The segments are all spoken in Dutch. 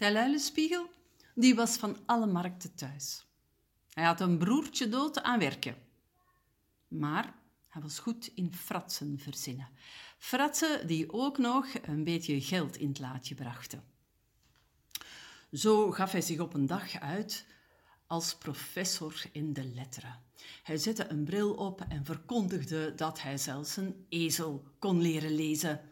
Tijl die was van alle markten thuis. Hij had een broertje dood aan werken. Maar hij was goed in fratsen verzinnen. Fratsen die ook nog een beetje geld in het laadje brachten. Zo gaf hij zich op een dag uit als professor in de letteren. Hij zette een bril op en verkondigde dat hij zelfs een ezel kon leren lezen.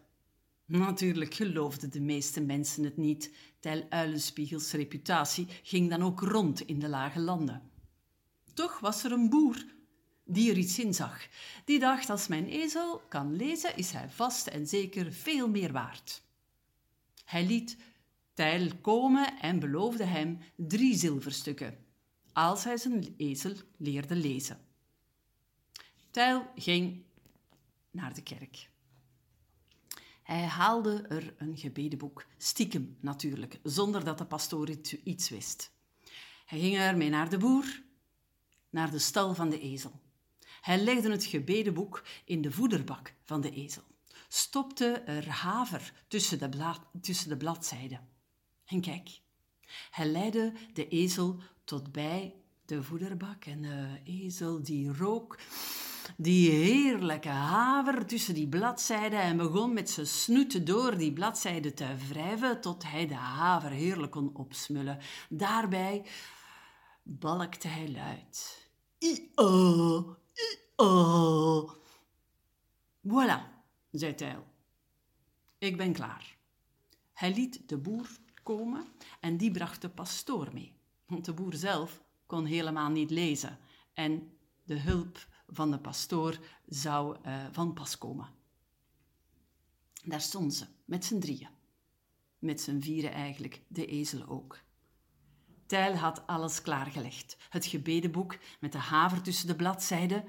Natuurlijk geloofden de meeste mensen het niet. Tel Uilenspiegels reputatie ging dan ook rond in de lage landen. Toch was er een boer die er iets in zag. Die dacht, als mijn ezel kan lezen, is hij vast en zeker veel meer waard. Hij liet Tijl komen en beloofde hem drie zilverstukken, als hij zijn ezel leerde lezen. Tijl ging naar de kerk. Hij haalde er een gebedenboek, stiekem natuurlijk, zonder dat de pastoor iets wist. Hij ging ermee naar de boer, naar de stal van de ezel. Hij legde het gebedenboek in de voederbak van de ezel, stopte er haver tussen de, tussen de bladzijden. En kijk, hij leidde de ezel tot bij de voederbak en de ezel die rook die heerlijke haver tussen die bladzijden en begon met zijn snoet door die bladzijden te wrijven tot hij de haver heerlijk kon opsmullen. Daarbij balkte hij luid. I-oh, i-oh. Voilà, zei Tijl. Ik ben klaar. Hij liet de boer komen en die bracht de pastoor mee. Want de boer zelf kon helemaal niet lezen en de hulp van de pastoor zou uh, van pas komen. Daar stonden ze, met z'n drieën. Met z'n vieren eigenlijk, de ezel ook. Tijl had alles klaargelegd. Het gebedenboek met de haver tussen de bladzijden.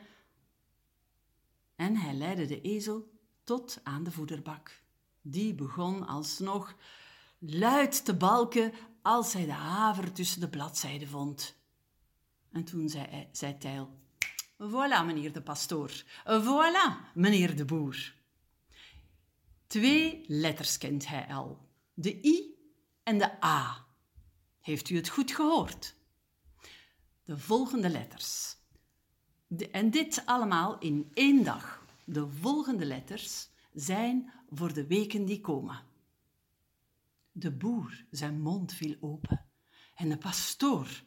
En hij leidde de ezel tot aan de voederbak. Die begon alsnog luid te balken als hij de haver tussen de bladzijden vond. En toen zei, zei Tijl, Voilà, meneer de pastoor. Voilà, meneer de boer. Twee letters kent hij al. De I en de A. Heeft u het goed gehoord? De volgende letters. en dit allemaal in één dag. De volgende letters zijn voor de weken die komen. De boer, zijn mond viel open. En de pastoor,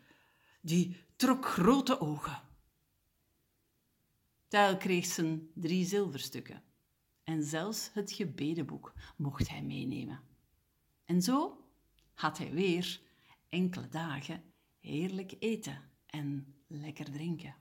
die trok grote ogen. Tuil kreeg zijn drie zilverstukken. En zelfs het gebedenboek mocht hij meenemen. En zo had hij weer enkele dagen heerlijk eten en lekker drinken.